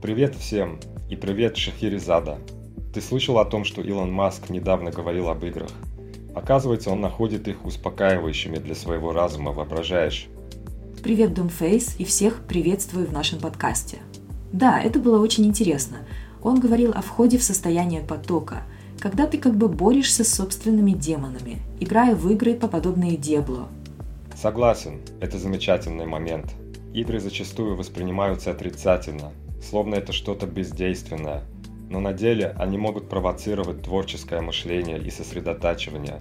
Привет всем и привет Шахерезада. Ты слышал о том, что Илон Маск недавно говорил об играх? Оказывается, он находит их успокаивающими для своего разума, воображаешь? Привет, Думфейс, и всех приветствую в нашем подкасте. Да, это было очень интересно. Он говорил о входе в состояние потока, когда ты как бы борешься с собственными демонами, играя в игры по подобные Дебло. Согласен, это замечательный момент. Игры зачастую воспринимаются отрицательно, словно это что-то бездейственное – но на деле они могут провоцировать творческое мышление и сосредотачивание,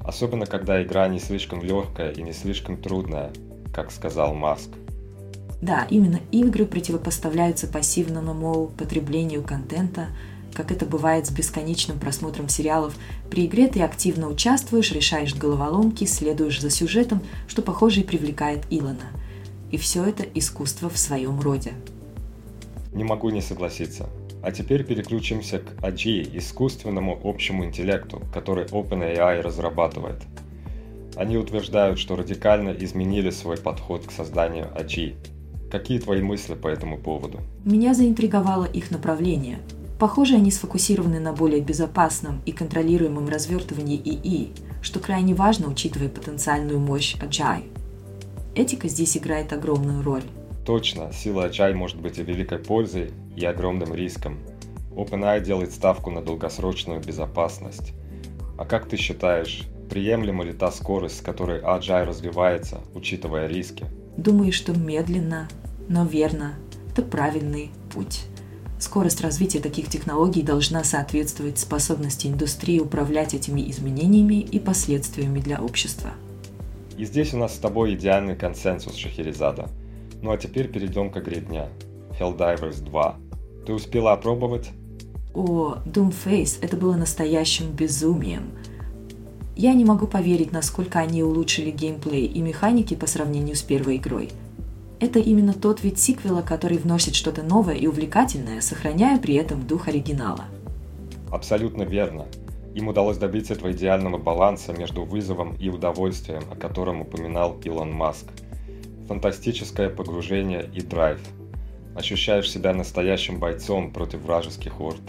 особенно когда игра не слишком легкая и не слишком трудная, как сказал Маск. Да, именно игры противопоставляются пассивному потреблению контента, как это бывает с бесконечным просмотром сериалов. При игре ты активно участвуешь, решаешь головоломки, следуешь за сюжетом, что, похоже, и привлекает Илона. И все это искусство в своем роде. Не могу не согласиться. А теперь переключимся к AGI, искусственному общему интеллекту, который OpenAI разрабатывает. Они утверждают, что радикально изменили свой подход к созданию AGI. Какие твои мысли по этому поводу? Меня заинтриговало их направление. Похоже, они сфокусированы на более безопасном и контролируемом развертывании ИИ, что крайне важно, учитывая потенциальную мощь AGI. Этика здесь играет огромную роль. Точно, сила Agile может быть и великой пользой, и огромным риском. OpenAI делает ставку на долгосрочную безопасность. А как ты считаешь, приемлема ли та скорость, с которой Agile развивается, учитывая риски? Думаю, что медленно, но верно. Это правильный путь. Скорость развития таких технологий должна соответствовать способности индустрии управлять этими изменениями и последствиями для общества. И здесь у нас с тобой идеальный консенсус, Шахерезада – ну а теперь перейдем к игре дня. Helldivers 2. Ты успела опробовать? О, Doomface, это было настоящим безумием. Я не могу поверить, насколько они улучшили геймплей и механики по сравнению с первой игрой. Это именно тот вид сиквела, который вносит что-то новое и увлекательное, сохраняя при этом дух оригинала. Абсолютно верно. Им удалось добиться этого идеального баланса между вызовом и удовольствием, о котором упоминал Илон Маск – фантастическое погружение и драйв. Ощущаешь себя настоящим бойцом против вражеских орд.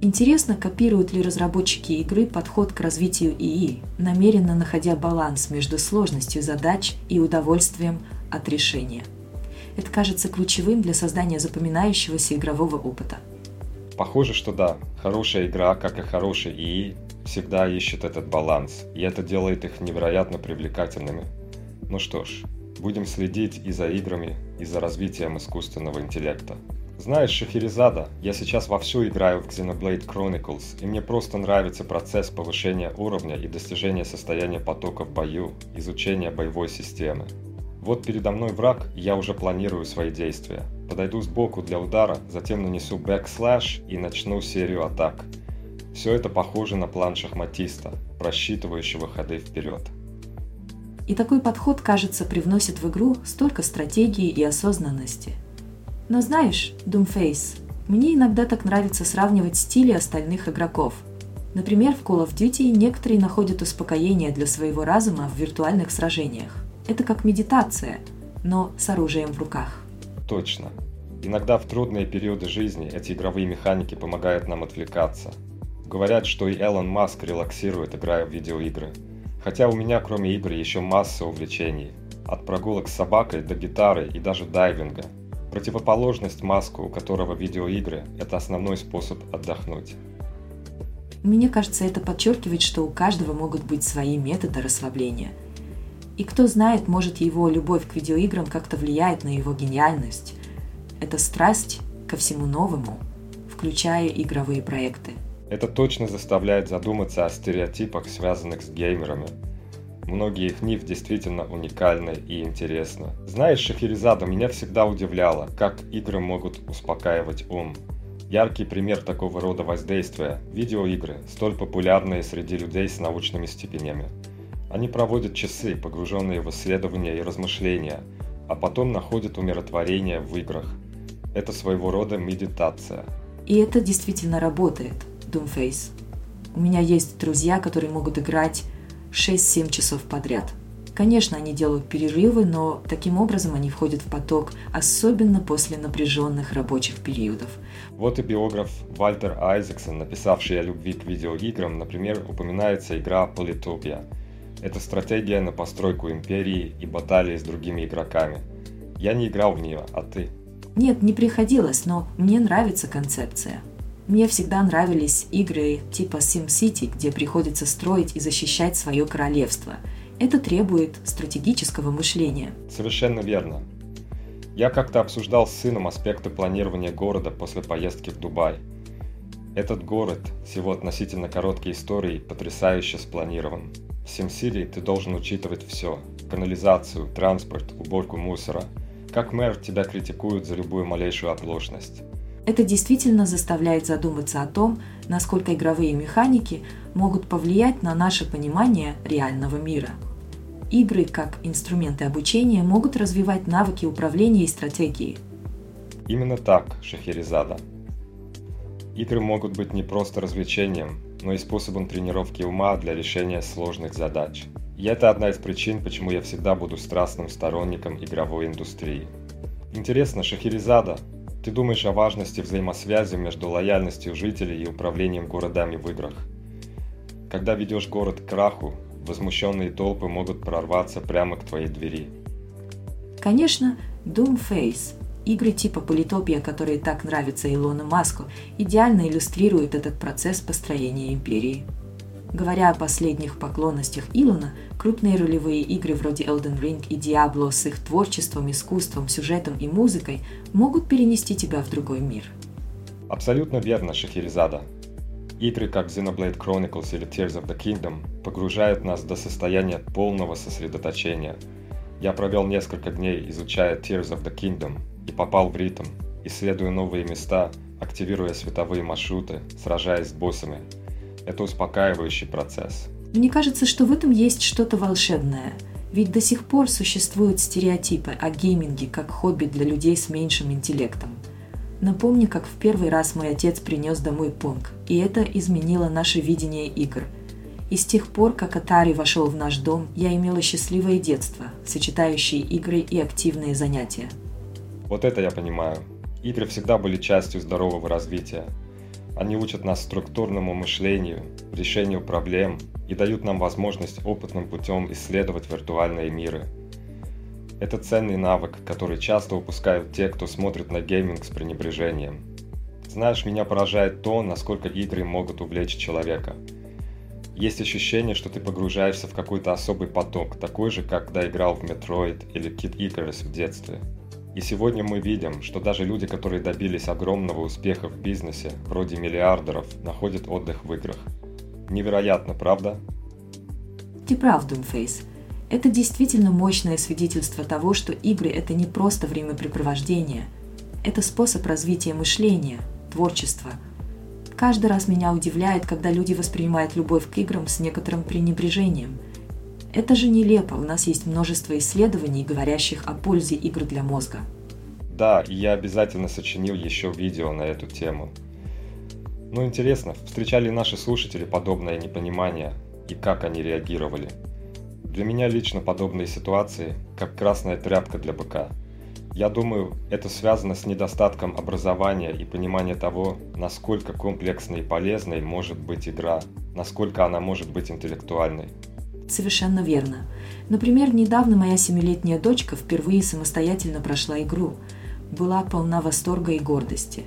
Интересно, копируют ли разработчики игры подход к развитию ИИ, намеренно находя баланс между сложностью задач и удовольствием от решения. Это кажется ключевым для создания запоминающегося игрового опыта. Похоже, что да. Хорошая игра, как и хороший ИИ, всегда ищет этот баланс, и это делает их невероятно привлекательными. Ну что ж, Будем следить и за играми, и за развитием искусственного интеллекта. Знаешь, Шахерезада, я сейчас вовсю играю в Xenoblade Chronicles, и мне просто нравится процесс повышения уровня и достижения состояния потока в бою, изучения боевой системы. Вот передо мной враг, и я уже планирую свои действия. Подойду сбоку для удара, затем нанесу backslash и начну серию атак. Все это похоже на план шахматиста, просчитывающего ходы вперед. И такой подход, кажется, привносит в игру столько стратегии и осознанности. Но знаешь, Doomface, мне иногда так нравится сравнивать стили остальных игроков. Например, в Call of Duty некоторые находят успокоение для своего разума в виртуальных сражениях. Это как медитация, но с оружием в руках. Точно. Иногда в трудные периоды жизни эти игровые механики помогают нам отвлекаться. Говорят, что и Элон Маск релаксирует, играя в видеоигры – Хотя у меня кроме игр еще масса увлечений. От прогулок с собакой до гитары и даже дайвинга. Противоположность Маску, у которого видеоигры – это основной способ отдохнуть. Мне кажется, это подчеркивает, что у каждого могут быть свои методы расслабления. И кто знает, может его любовь к видеоиграм как-то влияет на его гениальность. Это страсть ко всему новому, включая игровые проекты. Это точно заставляет задуматься о стереотипах, связанных с геймерами. многие из них действительно уникальны и интересны. Знаешь, Шахерезада меня всегда удивляло, как игры могут успокаивать ум. Яркий пример такого рода воздействия – видеоигры, столь популярные среди людей с научными степенями. Они проводят часы, погруженные в исследования и размышления, а потом находят умиротворение в играх. Это своего рода медитация. И это действительно работает, Doomface. У меня есть друзья, которые могут играть 6-7 часов подряд. Конечно, они делают перерывы, но таким образом они входят в поток, особенно после напряженных рабочих периодов. Вот и биограф Вальтер Айзексон, написавший о любви к видеоиграм, например, упоминается игра Polytopia. Это стратегия на постройку империи и баталии с другими игроками. Я не играл в нее, а ты? Нет, не приходилось, но мне нравится концепция – мне всегда нравились игры типа SimCity, где приходится строить и защищать свое королевство. Это требует стратегического мышления. Совершенно верно. Я как-то обсуждал с сыном аспекты планирования города после поездки в Дубай. Этот город с его относительно короткой историей потрясающе спланирован. В SimCity ты должен учитывать все – канализацию, транспорт, уборку мусора. Как мэр тебя критикуют за любую малейшую оплошность. Это действительно заставляет задуматься о том, насколько игровые механики могут повлиять на наше понимание реального мира. Игры, как инструменты обучения, могут развивать навыки управления и стратегии. Именно так, Шахерезада. Игры могут быть не просто развлечением, но и способом тренировки ума для решения сложных задач. И это одна из причин, почему я всегда буду страстным сторонником игровой индустрии. Интересно, Шахерезада, ты думаешь о важности взаимосвязи между лояльностью жителей и управлением городами в играх. Когда ведешь город к краху, возмущенные толпы могут прорваться прямо к твоей двери. Конечно, Doomface, игры типа Политопия, которые так нравятся Илону Маску, идеально иллюстрируют этот процесс построения империи. Говоря о последних поклонностях Илона, крупные ролевые игры вроде Elden Ring и Diablo с их творчеством, искусством, сюжетом и музыкой могут перенести тебя в другой мир. Абсолютно верно, Шахерезада. Игры как Xenoblade Chronicles или Tears of the Kingdom погружают нас до состояния полного сосредоточения. Я провел несколько дней, изучая Tears of the Kingdom, и попал в ритм, исследуя новые места, активируя световые маршруты, сражаясь с боссами – это успокаивающий процесс. Мне кажется, что в этом есть что-то волшебное. Ведь до сих пор существуют стереотипы о гейминге как хобби для людей с меньшим интеллектом. Напомню, как в первый раз мой отец принес домой Понг, и это изменило наше видение игр. И с тех пор, как Atari вошел в наш дом, я имела счастливое детство, сочетающее игры и активные занятия. Вот это я понимаю. Игры всегда были частью здорового развития, они учат нас структурному мышлению, решению проблем и дают нам возможность опытным путем исследовать виртуальные миры. Это ценный навык, который часто упускают те, кто смотрит на гейминг с пренебрежением. Знаешь, меня поражает то, насколько игры могут увлечь человека. Есть ощущение, что ты погружаешься в какой-то особый поток, такой же, как когда играл в Metroid или Kid Icarus в детстве – и сегодня мы видим, что даже люди, которые добились огромного успеха в бизнесе, вроде миллиардеров, находят отдых в играх. Невероятно, правда? Ты прав, Doomface. Это действительно мощное свидетельство того, что игры – это не просто времяпрепровождение. Это способ развития мышления, творчества. Каждый раз меня удивляет, когда люди воспринимают любовь к играм с некоторым пренебрежением – это же нелепо, у нас есть множество исследований, говорящих о пользе игр для мозга. Да, и я обязательно сочинил еще видео на эту тему. Ну интересно, встречали наши слушатели подобное непонимание и как они реагировали? Для меня лично подобные ситуации, как красная тряпка для быка. Я думаю, это связано с недостатком образования и понимания того, насколько комплексной и полезной может быть игра, насколько она может быть интеллектуальной. Совершенно верно. Например, недавно моя семилетняя дочка впервые самостоятельно прошла игру. Была полна восторга и гордости.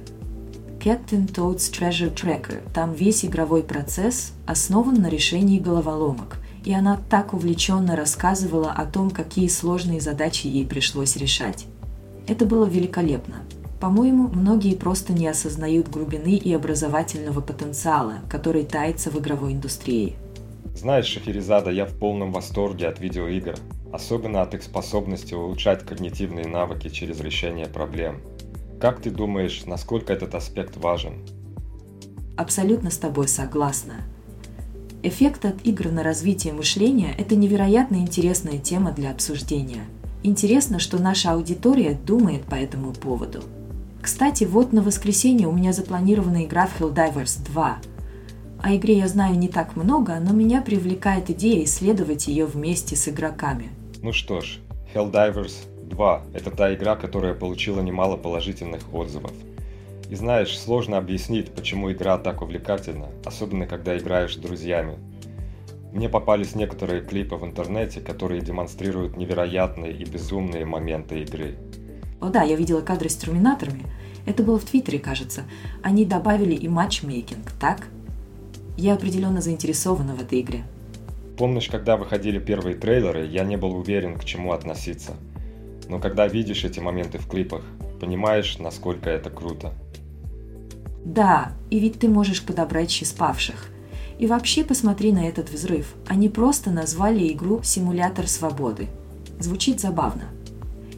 Captain Toad's Treasure Tracker. Там весь игровой процесс основан на решении головоломок. И она так увлеченно рассказывала о том, какие сложные задачи ей пришлось решать. Это было великолепно. По-моему, многие просто не осознают глубины и образовательного потенциала, который тается в игровой индустрии. Знаешь, Шахерезада, я в полном восторге от видеоигр, особенно от их способности улучшать когнитивные навыки через решение проблем. Как ты думаешь, насколько этот аспект важен? Абсолютно с тобой согласна. Эффект от игр на развитие мышления – это невероятно интересная тема для обсуждения. Интересно, что наша аудитория думает по этому поводу. Кстати, вот на воскресенье у меня запланирована игра в Helldivers 2. О игре я знаю не так много, но меня привлекает идея исследовать ее вместе с игроками. Ну что ж, Helldivers 2 – это та игра, которая получила немало положительных отзывов. И знаешь, сложно объяснить, почему игра так увлекательна, особенно когда играешь с друзьями. Мне попались некоторые клипы в интернете, которые демонстрируют невероятные и безумные моменты игры. О да, я видела кадры с терминаторами. Это было в Твиттере, кажется. Они добавили и матчмейкинг, так? Я определенно заинтересована в этой игре. Помнишь, когда выходили первые трейлеры, я не был уверен, к чему относиться. Но когда видишь эти моменты в клипах, понимаешь, насколько это круто. Да, и ведь ты можешь подобрать щи спавших. И вообще посмотри на этот взрыв. Они просто назвали игру «Симулятор свободы». Звучит забавно.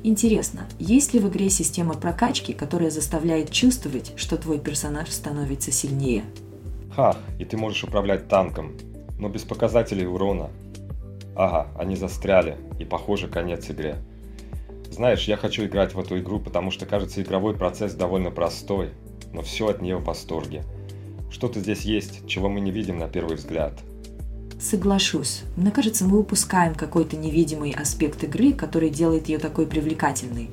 Интересно, есть ли в игре система прокачки, которая заставляет чувствовать, что твой персонаж становится сильнее? Ха, и ты можешь управлять танком, но без показателей урона. Ага, они застряли, и похоже конец игре. Знаешь, я хочу играть в эту игру, потому что кажется игровой процесс довольно простой, но все от нее в восторге. Что-то здесь есть, чего мы не видим на первый взгляд. Соглашусь. Мне кажется, мы упускаем какой-то невидимый аспект игры, который делает ее такой привлекательной.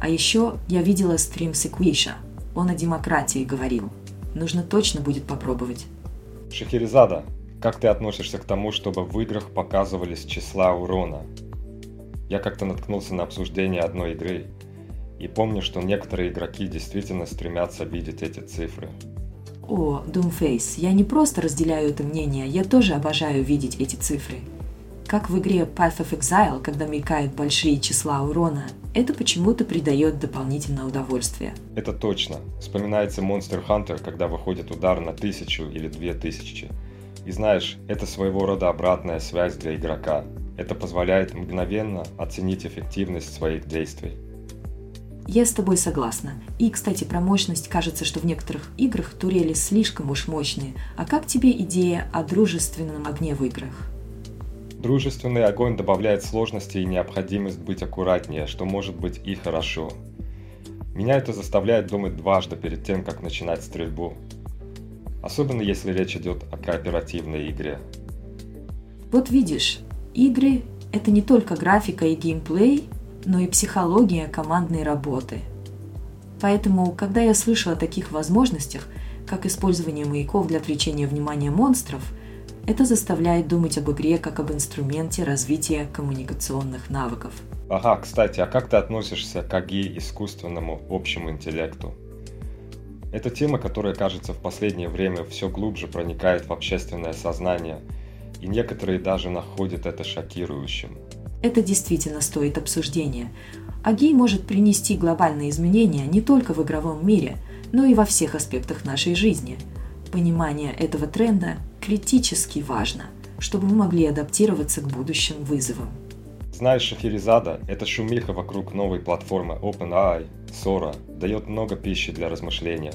А еще я видела стрим Секвиша. Он о демократии говорил. Нужно точно будет попробовать. Шахерезада, как ты относишься к тому, чтобы в играх показывались числа урона? Я как-то наткнулся на обсуждение одной игры, и помню, что некоторые игроки действительно стремятся видеть эти цифры. О, Doomface, я не просто разделяю это мнение, я тоже обожаю видеть эти цифры. Как в игре Path of Exile, когда мелькают большие числа урона, это почему-то придает дополнительное удовольствие. Это точно. Вспоминается Monster Hunter, когда выходит удар на тысячу или две тысячи. И знаешь, это своего рода обратная связь для игрока. Это позволяет мгновенно оценить эффективность своих действий. Я с тобой согласна. И, кстати, про мощность кажется, что в некоторых играх турели слишком уж мощные. А как тебе идея о дружественном огне в играх? Дружественный огонь добавляет сложности и необходимость быть аккуратнее, что может быть и хорошо. Меня это заставляет думать дважды перед тем, как начинать стрельбу. Особенно если речь идет о кооперативной игре. Вот видишь, игры – это не только графика и геймплей, но и психология командной работы. Поэтому, когда я слышу о таких возможностях, как использование маяков для отвлечения внимания монстров, это заставляет думать об игре как об инструменте развития коммуникационных навыков. Ага, кстати, а как ты относишься к АГИ искусственному общему интеллекту? Это тема, которая, кажется, в последнее время все глубже проникает в общественное сознание, и некоторые даже находят это шокирующим. Это действительно стоит обсуждения. Агей может принести глобальные изменения не только в игровом мире, но и во всех аспектах нашей жизни. Понимание этого тренда критически важно, чтобы мы могли адаптироваться к будущим вызовам. Знаешь, Шахерезада, эта шумиха вокруг новой платформы OpenAI, Sora, дает много пищи для размышления.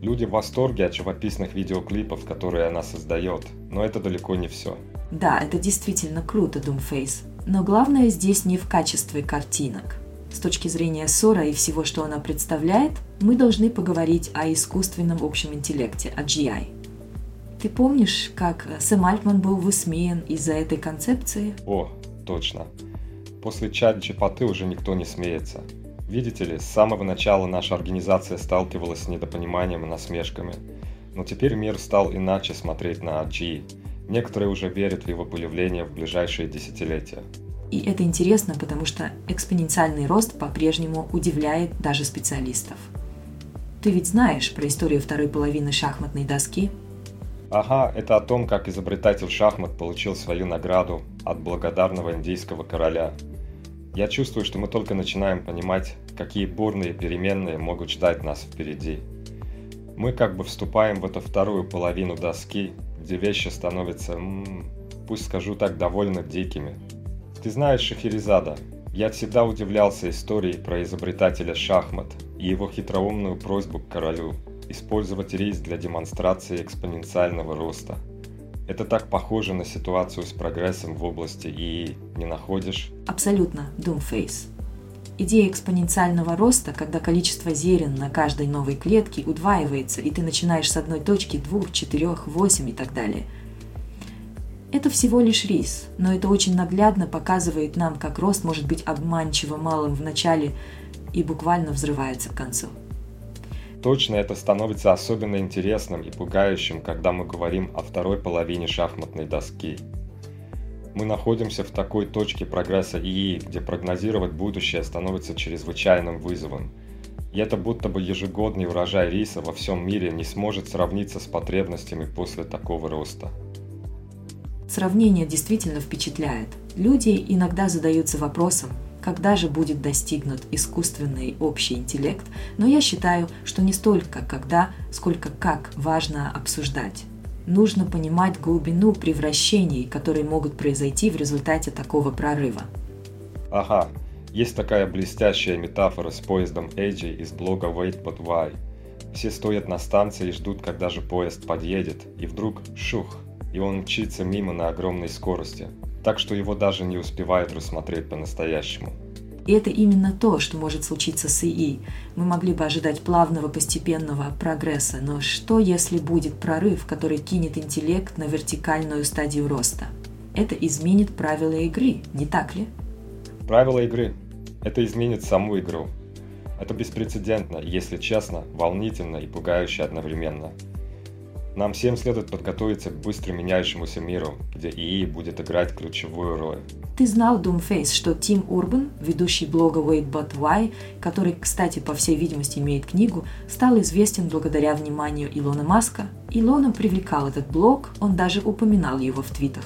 Люди в восторге от живописных видеоклипов, которые она создает, но это далеко не все. Да, это действительно круто, Doomface. Но главное здесь не в качестве картинок. С точки зрения Сора и всего, что она представляет, мы должны поговорить о искусственном общем интеллекте, о GI. Ты помнишь, как Сэм Альтман был высмеян из-за этой концепции? О, точно. После чат GPT уже никто не смеется. Видите ли, с самого начала наша организация сталкивалась с недопониманием и насмешками. Но теперь мир стал иначе смотреть на GI. Некоторые уже верят в его появление в ближайшие десятилетия. И это интересно, потому что экспоненциальный рост по-прежнему удивляет даже специалистов. Ты ведь знаешь про историю второй половины шахматной доски? Ага, это о том, как изобретатель шахмат получил свою награду от благодарного индийского короля. Я чувствую, что мы только начинаем понимать, какие бурные переменные могут ждать нас впереди. Мы как бы вступаем в эту вторую половину доски, где вещи становятся м-м, пусть скажу так, довольно дикими. Ты знаешь Шахерезада, я всегда удивлялся истории про изобретателя шахмат и его хитроумную просьбу к королю использовать рис для демонстрации экспоненциального роста. Это так похоже на ситуацию с прогрессом в области ИИ, не находишь? Абсолютно, Doomface. Идея экспоненциального роста, когда количество зерен на каждой новой клетке удваивается, и ты начинаешь с одной точки, двух, четырех, восемь и так далее. Это всего лишь рис, но это очень наглядно показывает нам, как рост может быть обманчиво малым в начале и буквально взрывается к концу. Точно это становится особенно интересным и пугающим, когда мы говорим о второй половине шахматной доски – мы находимся в такой точке прогресса ИИ, где прогнозировать будущее становится чрезвычайным вызовом. И это будто бы ежегодный урожай риса во всем мире не сможет сравниться с потребностями после такого роста. Сравнение действительно впечатляет. Люди иногда задаются вопросом, когда же будет достигнут искусственный общий интеллект, но я считаю, что не столько когда, сколько как важно обсуждать нужно понимать глубину превращений, которые могут произойти в результате такого прорыва. Ага, есть такая блестящая метафора с поездом Эйджи из блога Wait But Why. Все стоят на станции и ждут, когда же поезд подъедет, и вдруг шух, и он мчится мимо на огромной скорости, так что его даже не успевают рассмотреть по-настоящему. И это именно то, что может случиться с ИИ. Мы могли бы ожидать плавного постепенного прогресса, но что если будет прорыв, который кинет интеллект на вертикальную стадию роста? Это изменит правила игры, не так ли? Правила игры. Это изменит саму игру. Это беспрецедентно, если честно, волнительно и пугающе одновременно. Нам всем следует подготовиться к быстро меняющемуся миру, где ИИ будет играть ключевую роль. Ты знал, Doomface, что Тим Урбан, ведущий блога Wait But Why, который, кстати, по всей видимости имеет книгу, стал известен благодаря вниманию Илона Маска. Илона привлекал этот блог, он даже упоминал его в твитах.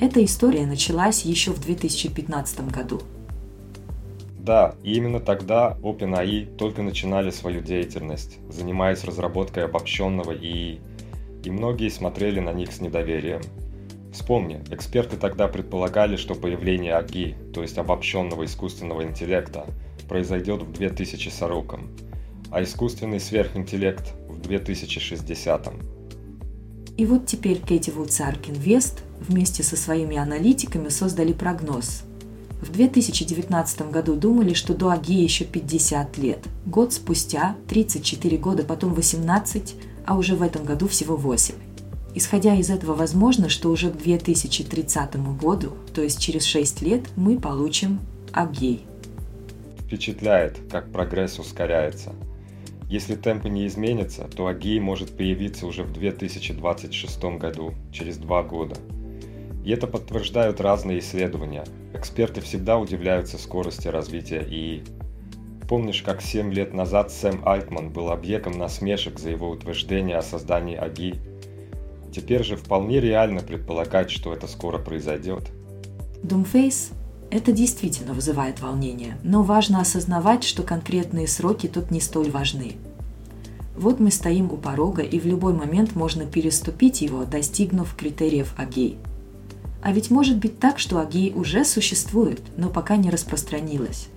Эта история началась еще в 2015 году. Да, и именно тогда OpenAI только начинали свою деятельность, занимаясь разработкой обобщенного ИИ и многие смотрели на них с недоверием. Вспомни, эксперты тогда предполагали, что появление АГИ, то есть обобщенного искусственного интеллекта, произойдет в 2040, а искусственный сверхинтеллект в 2060. И вот теперь Кэти Вудсаркин Вест вместе со своими аналитиками создали прогноз. В 2019 году думали, что до АГИ еще 50 лет. Год спустя, 34 года, потом 18, а уже в этом году всего 8. Исходя из этого, возможно, что уже к 2030 году, то есть через 6 лет, мы получим Агей. Впечатляет, как прогресс ускоряется. Если темпы не изменятся, то Агей может появиться уже в 2026 году, через два года. И это подтверждают разные исследования. Эксперты всегда удивляются скорости развития ИИ. Помнишь, как 7 лет назад Сэм Альтман был объектом насмешек за его утверждение о создании АГИ? Теперь же вполне реально предполагать, что это скоро произойдет. Doomface это действительно вызывает волнение, но важно осознавать, что конкретные сроки тут не столь важны. Вот мы стоим у порога, и в любой момент можно переступить его, достигнув критериев АГИ. А ведь может быть так, что АГИ уже существует, но пока не распространилась.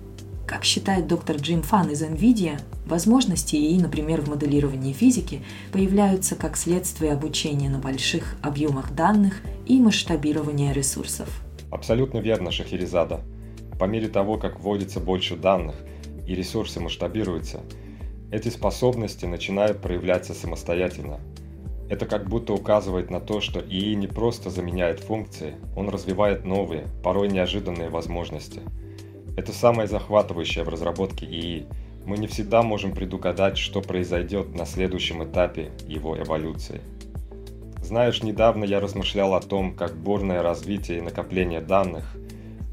Как считает доктор Джим Фан из NVIDIA, возможности ИИ, например, в моделировании физики, появляются как следствие обучения на больших объемах данных и масштабирования ресурсов. Абсолютно верно, Шахерезада. По мере того, как вводится больше данных и ресурсы масштабируются, эти способности начинают проявляться самостоятельно. Это как будто указывает на то, что ИИ не просто заменяет функции, он развивает новые, порой неожиданные возможности – это самое захватывающее в разработке ИИ. Мы не всегда можем предугадать, что произойдет на следующем этапе его эволюции. Знаешь, недавно я размышлял о том, как бурное развитие и накопление данных,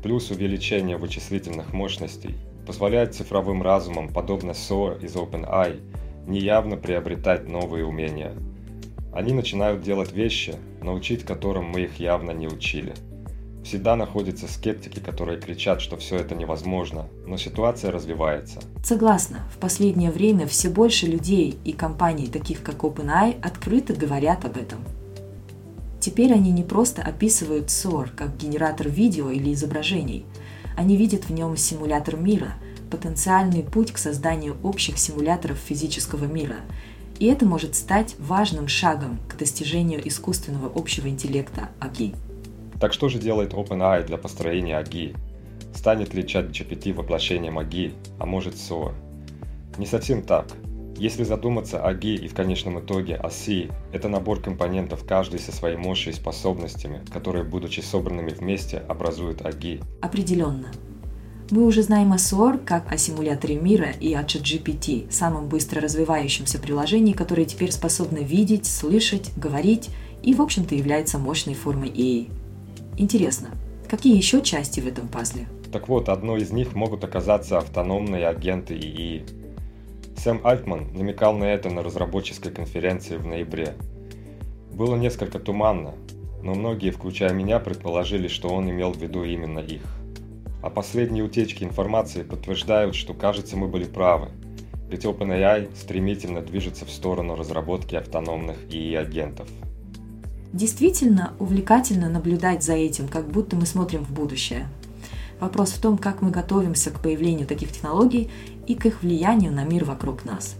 плюс увеличение вычислительных мощностей, позволяет цифровым разумам, подобно SOAR из OpenAI, неявно приобретать новые умения. Они начинают делать вещи, научить которым мы их явно не учили – Всегда находятся скептики, которые кричат, что все это невозможно, но ситуация развивается. Согласна. В последнее время все больше людей и компаний, таких как OpenAI, открыто говорят об этом. Теперь они не просто описывают SOAR как генератор видео или изображений. Они видят в нем симулятор мира, потенциальный путь к созданию общих симуляторов физического мира. И это может стать важным шагом к достижению искусственного общего интеллекта АГИ. Так что же делает OpenAI для построения АГИ? Станет ли чат GPT воплощением АГИ, а может SOAR? Не совсем так. Если задуматься о GI и в конечном итоге о C, это набор компонентов, каждый со своей мощью и способностями, которые, будучи собранными вместе, образуют AGI. Определенно. Мы уже знаем о SOAR как о симуляторе мира и о ChatGPT, самом быстро развивающемся приложении, которое теперь способно видеть, слышать, говорить и, в общем-то, является мощной формой AI. Интересно, какие еще части в этом пазле? Так вот, одной из них могут оказаться автономные агенты ИИ, Сэм Альтман намекал на это на разработческой конференции в ноябре. Было несколько туманно, но многие, включая меня, предположили, что он имел в виду именно их. А последние утечки информации подтверждают, что, кажется, мы были правы, ведь OpenAI стремительно движется в сторону разработки автономных ИИ-агентов. Действительно увлекательно наблюдать за этим, как будто мы смотрим в будущее. Вопрос в том, как мы готовимся к появлению таких технологий и к их влиянию на мир вокруг нас.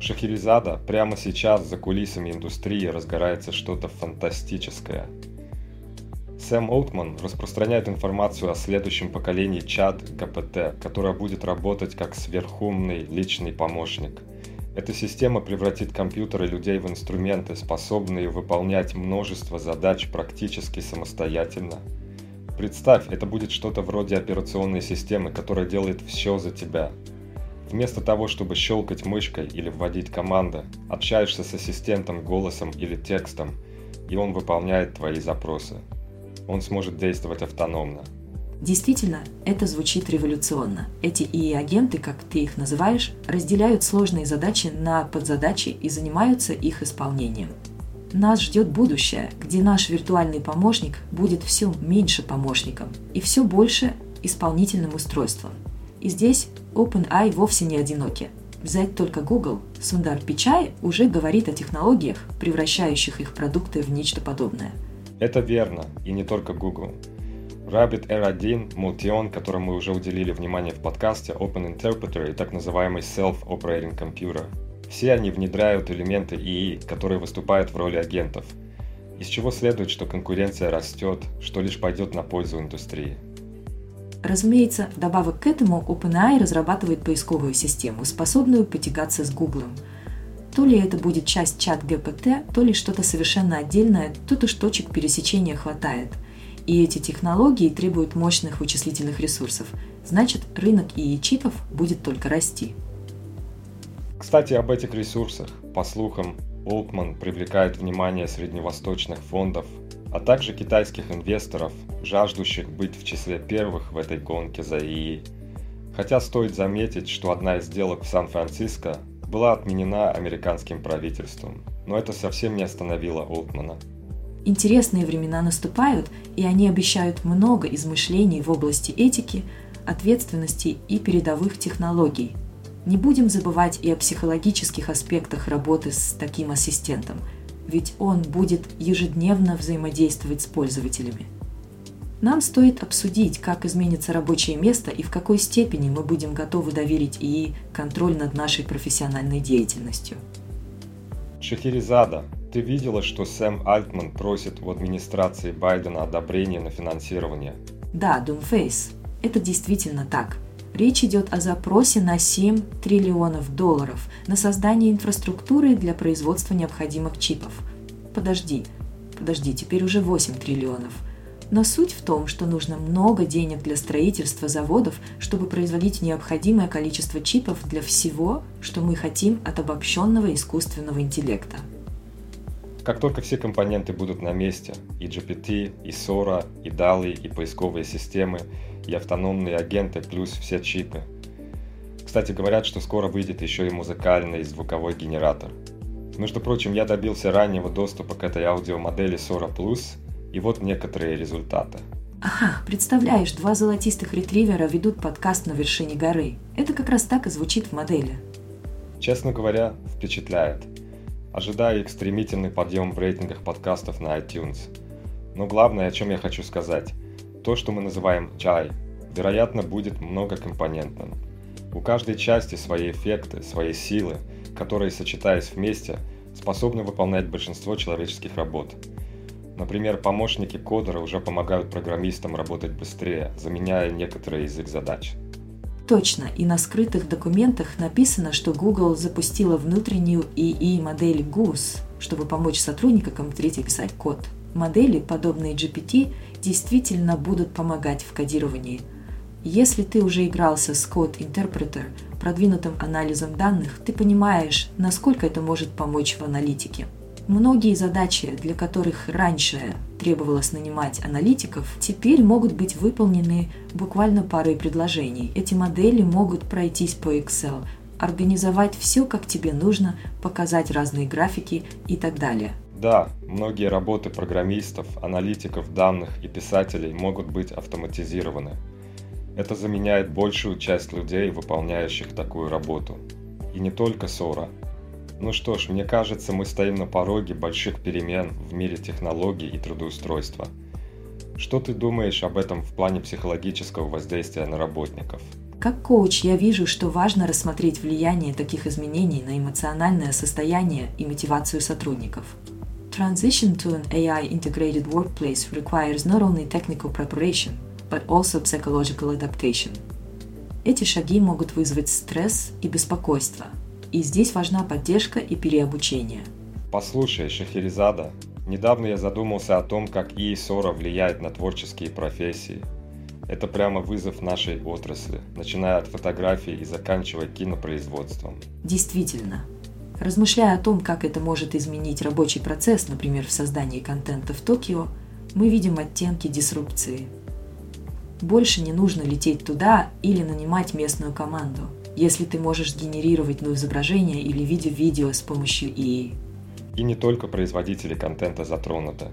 Шахерезада прямо сейчас за кулисами индустрии разгорается что-то фантастическое. Сэм Оутман распространяет информацию о следующем поколении чат ГПТ, которая будет работать как сверхумный личный помощник. Эта система превратит компьютеры людей в инструменты, способные выполнять множество задач практически самостоятельно – Представь, это будет что-то вроде операционной системы, которая делает все за тебя. Вместо того, чтобы щелкать мышкой или вводить команды, общаешься с ассистентом голосом или текстом, и он выполняет твои запросы. Он сможет действовать автономно. Действительно, это звучит революционно. Эти ИИ-агенты, как ты их называешь, разделяют сложные задачи на подзадачи и занимаются их исполнением. Нас ждет будущее, где наш виртуальный помощник будет все меньше помощником и все больше исполнительным устройством. И здесь OpenAI вовсе не одиноки. Взять только Google, Сундар Пичай уже говорит о технологиях, превращающих их продукты в нечто подобное. Это верно, и не только Google. Rabbit R1, Multion, которому мы уже уделили внимание в подкасте, Open Interpreter и так называемый Self-Operating Computer – все они внедряют элементы ИИ, которые выступают в роли агентов, из чего следует, что конкуренция растет, что лишь пойдет на пользу индустрии. Разумеется, вдобавок к этому OpenAI разрабатывает поисковую систему, способную потягаться с Google. То ли это будет часть чат GPT, то ли что-то совершенно отдельное, тут уж точек пересечения хватает. И эти технологии требуют мощных вычислительных ресурсов. Значит, рынок ИИ-чипов будет только расти. Кстати, об этих ресурсах. По слухам, Олтман привлекает внимание средневосточных фондов, а также китайских инвесторов, жаждущих быть в числе первых в этой гонке за ИИ. Хотя стоит заметить, что одна из сделок в Сан-Франциско была отменена американским правительством, но это совсем не остановило Олтмана. Интересные времена наступают, и они обещают много измышлений в области этики, ответственности и передовых технологий – не будем забывать и о психологических аспектах работы с таким ассистентом, ведь он будет ежедневно взаимодействовать с пользователями. Нам стоит обсудить, как изменится рабочее место и в какой степени мы будем готовы доверить ИИ контроль над нашей профессиональной деятельностью. Шахерезада, ты видела, что Сэм Альтман просит у администрации Байдена одобрения на финансирование? Да, Думфейс, это действительно так – Речь идет о запросе на 7 триллионов долларов на создание инфраструктуры для производства необходимых чипов. Подожди, подожди, теперь уже 8 триллионов. Но суть в том, что нужно много денег для строительства заводов, чтобы производить необходимое количество чипов для всего, что мы хотим от обобщенного искусственного интеллекта. Как только все компоненты будут на месте, и GPT, и Sora, и DALI, и поисковые системы, и автономные агенты, плюс все чипы. Кстати, говорят, что скоро выйдет еще и музыкальный и звуковой генератор. Между прочим, я добился раннего доступа к этой аудиомодели Sora Plus, и вот некоторые результаты. Ага, представляешь, два золотистых ретривера ведут подкаст на вершине горы. Это как раз так и звучит в модели. Честно говоря, впечатляет. Ожидаю их стремительный подъем в рейтингах подкастов на iTunes. Но главное, о чем я хочу сказать, то, что мы называем чай, вероятно, будет многокомпонентным. У каждой части свои эффекты, свои силы, которые, сочетаясь вместе, способны выполнять большинство человеческих работ. Например, помощники кодера уже помогают программистам работать быстрее, заменяя некоторые из их задач. Точно, и на скрытых документах написано, что Google запустила внутреннюю ИИ-модель Goose, чтобы помочь сотрудникам писать код. Модели, подобные GPT, действительно будут помогать в кодировании. Если ты уже игрался с Code Interpreter, продвинутым анализом данных, ты понимаешь, насколько это может помочь в аналитике. Многие задачи, для которых раньше требовалось нанимать аналитиков, теперь могут быть выполнены буквально парой предложений. Эти модели могут пройтись по Excel, организовать все, как тебе нужно, показать разные графики и так далее. Да, многие работы программистов, аналитиков данных и писателей могут быть автоматизированы. Это заменяет большую часть людей, выполняющих такую работу. И не только Сора. Ну что ж, мне кажется, мы стоим на пороге больших перемен в мире технологий и трудоустройства. Что ты думаешь об этом в плане психологического воздействия на работников? Как коуч я вижу, что важно рассмотреть влияние таких изменений на эмоциональное состояние и мотивацию сотрудников. Transition to an AI integrated workplace requires not only technical preparation, but also psychological adaptation. Эти шаги могут вызвать стресс и беспокойство, и здесь важна поддержка и переобучение. Послушай, Шахерезада, недавно я задумался о том, как ИИ-СОРа влияет на творческие профессии. Это прямо вызов нашей отрасли, начиная от фотографии и заканчивая кинопроизводством. Действительно. Размышляя о том, как это может изменить рабочий процесс, например, в создании контента в Токио, мы видим оттенки дисрупции – больше не нужно лететь туда или нанимать местную команду, если ты можешь генерировать ну, изображение или видео-видео с помощью ИИ. И не только производители контента затронуты.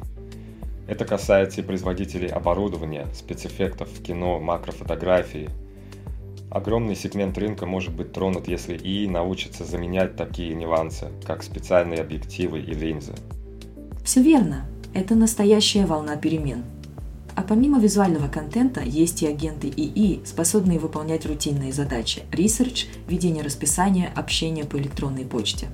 Это касается и производителей оборудования, спецэффектов кино, макрофотографии. Огромный сегмент рынка может быть тронут, если ИИ научится заменять такие нюансы, как специальные объективы и линзы. Все верно. Это настоящая волна перемен – а помимо визуального контента есть и агенты ИИ, способные выполнять рутинные задачи – research, ведение расписания, общение по электронной почте.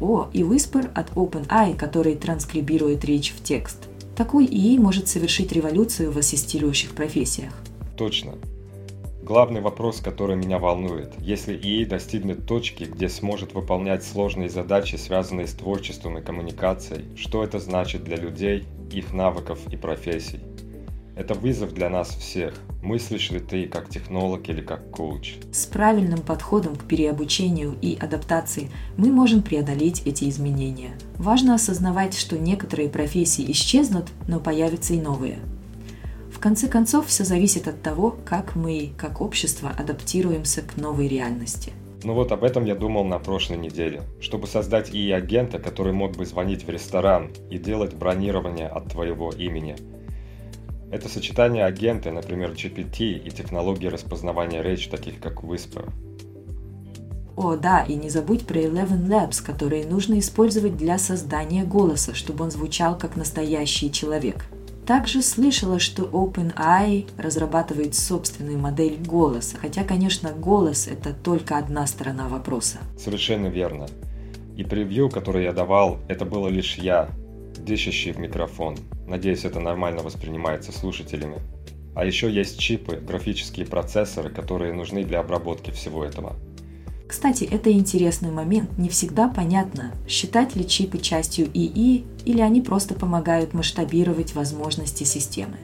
О, и Whisper от OpenAI, который транскрибирует речь в текст. Такой ИИ может совершить революцию в ассистирующих профессиях. Точно. Главный вопрос, который меня волнует, если ИИ достигнет точки, где сможет выполнять сложные задачи, связанные с творчеством и коммуникацией, что это значит для людей, их навыков и профессий? Это вызов для нас всех. Мыслишь ли ты как технолог или как коуч? С правильным подходом к переобучению и адаптации мы можем преодолеть эти изменения. Важно осознавать, что некоторые профессии исчезнут, но появятся и новые. В конце концов, все зависит от того, как мы, как общество, адаптируемся к новой реальности. Ну вот об этом я думал на прошлой неделе. Чтобы создать ИИ-агента, который мог бы звонить в ресторан и делать бронирование от твоего имени – это сочетание агента, например, GPT и технологии распознавания речи, таких как Whisper. О, да, и не забудь про Eleven Labs, которые нужно использовать для создания голоса, чтобы он звучал как настоящий человек. Также слышала, что OpenAI разрабатывает собственную модель голоса, хотя, конечно, голос – это только одна сторона вопроса. Совершенно верно. И превью, которое я давал, это было лишь я, дышащий в микрофон. Надеюсь, это нормально воспринимается слушателями. А еще есть чипы, графические процессоры, которые нужны для обработки всего этого. Кстати, это интересный момент. Не всегда понятно, считать ли чипы частью ИИ или они просто помогают масштабировать возможности системы.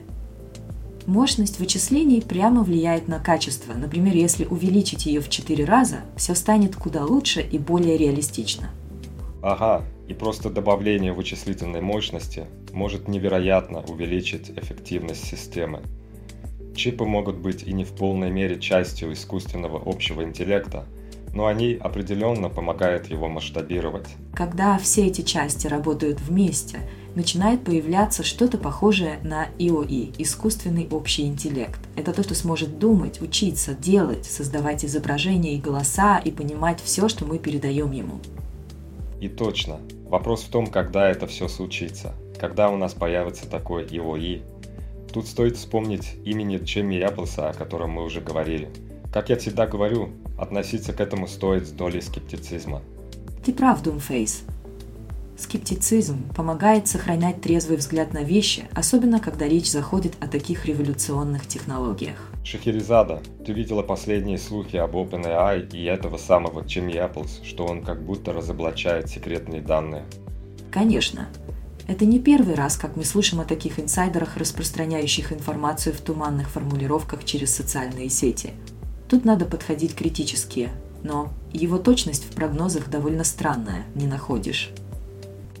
Мощность вычислений прямо влияет на качество. Например, если увеличить ее в 4 раза, все станет куда лучше и более реалистично. Ага, и просто добавление вычислительной мощности может невероятно увеличить эффективность системы. Чипы могут быть и не в полной мере частью искусственного общего интеллекта, но они определенно помогают его масштабировать. Когда все эти части работают вместе, начинает появляться что-то похожее на ИОИ – искусственный общий интеллект. Это то, что сможет думать, учиться, делать, создавать изображения и голоса и понимать все, что мы передаем ему. И точно. Вопрос в том, когда это все случится. Когда у нас появится такой ИОИ. Тут стоит вспомнить имени Джимми Эпплса, о котором мы уже говорили. Как я всегда говорю, относиться к этому стоит с долей скептицизма. Ты прав, Думфейс. Скептицизм помогает сохранять трезвый взгляд на вещи, особенно когда речь заходит о таких революционных технологиях. Шахерезада, ты видела последние слухи об OpenAI и этого самого Джимми Эпплс, что он как будто разоблачает секретные данные? Конечно. Это не первый раз, как мы слышим о таких инсайдерах, распространяющих информацию в туманных формулировках через социальные сети. Тут надо подходить критически, но его точность в прогнозах довольно странная, не находишь?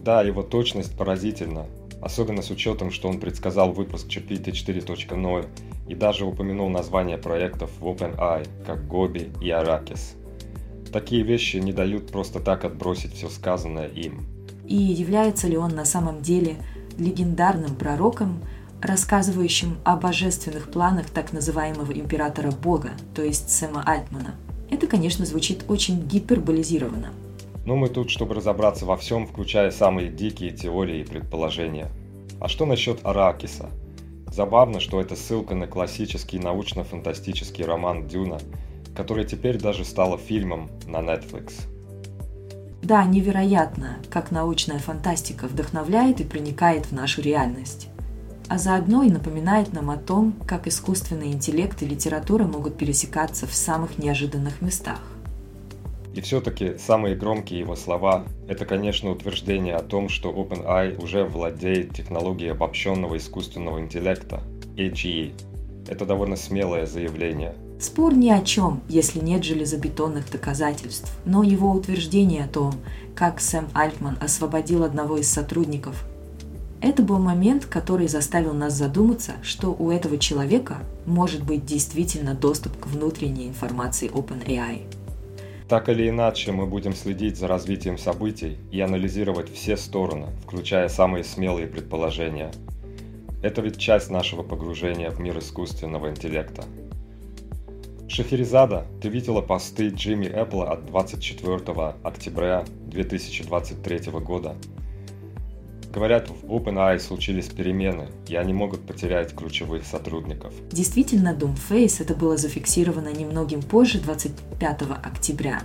Да, его точность поразительна, особенно с учетом, что он предсказал выпуск GPT 4.0 и даже упомянул названия проектов в OpenAI, как Gobi и Arrakis. Такие вещи не дают просто так отбросить все сказанное им. И является ли он на самом деле легендарным пророком, рассказывающим о божественных планах так называемого императора Бога, то есть Сэма Альтмана? Это, конечно, звучит очень гиперболизированно – но мы тут, чтобы разобраться во всем, включая самые дикие теории и предположения. А что насчет Аракиса? Забавно, что это ссылка на классический научно-фантастический роман «Дюна», который теперь даже стал фильмом на Netflix. Да, невероятно, как научная фантастика вдохновляет и проникает в нашу реальность. А заодно и напоминает нам о том, как искусственный интеллект и литература могут пересекаться в самых неожиданных местах. И все-таки самые громкие его слова – это, конечно, утверждение о том, что OpenAI уже владеет технологией обобщенного искусственного интеллекта – AGE. Это довольно смелое заявление. Спор ни о чем, если нет железобетонных доказательств. Но его утверждение о том, как Сэм Альтман освободил одного из сотрудников, это был момент, который заставил нас задуматься, что у этого человека может быть действительно доступ к внутренней информации OpenAI. Так или иначе, мы будем следить за развитием событий и анализировать все стороны, включая самые смелые предположения. Это ведь часть нашего погружения в мир искусственного интеллекта. Шахерезада, ты видела посты Джимми Эппла от 24 октября 2023 года. Говорят, в OpenAI случились перемены, и они могут потерять ключевых сотрудников. Действительно, Doomface это было зафиксировано немногим позже, 25 октября.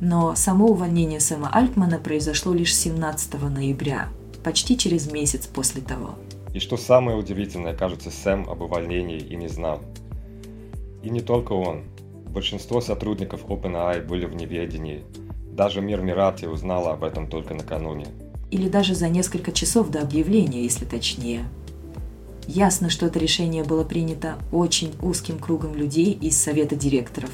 Но само увольнение Сэма Альтмана произошло лишь 17 ноября, почти через месяц после того. И что самое удивительное, кажется, Сэм об увольнении и не знал. И не только он. Большинство сотрудников OpenAI были в неведении. Даже Мир Мирати узнала об этом только накануне или даже за несколько часов до объявления, если точнее. Ясно, что это решение было принято очень узким кругом людей из совета директоров,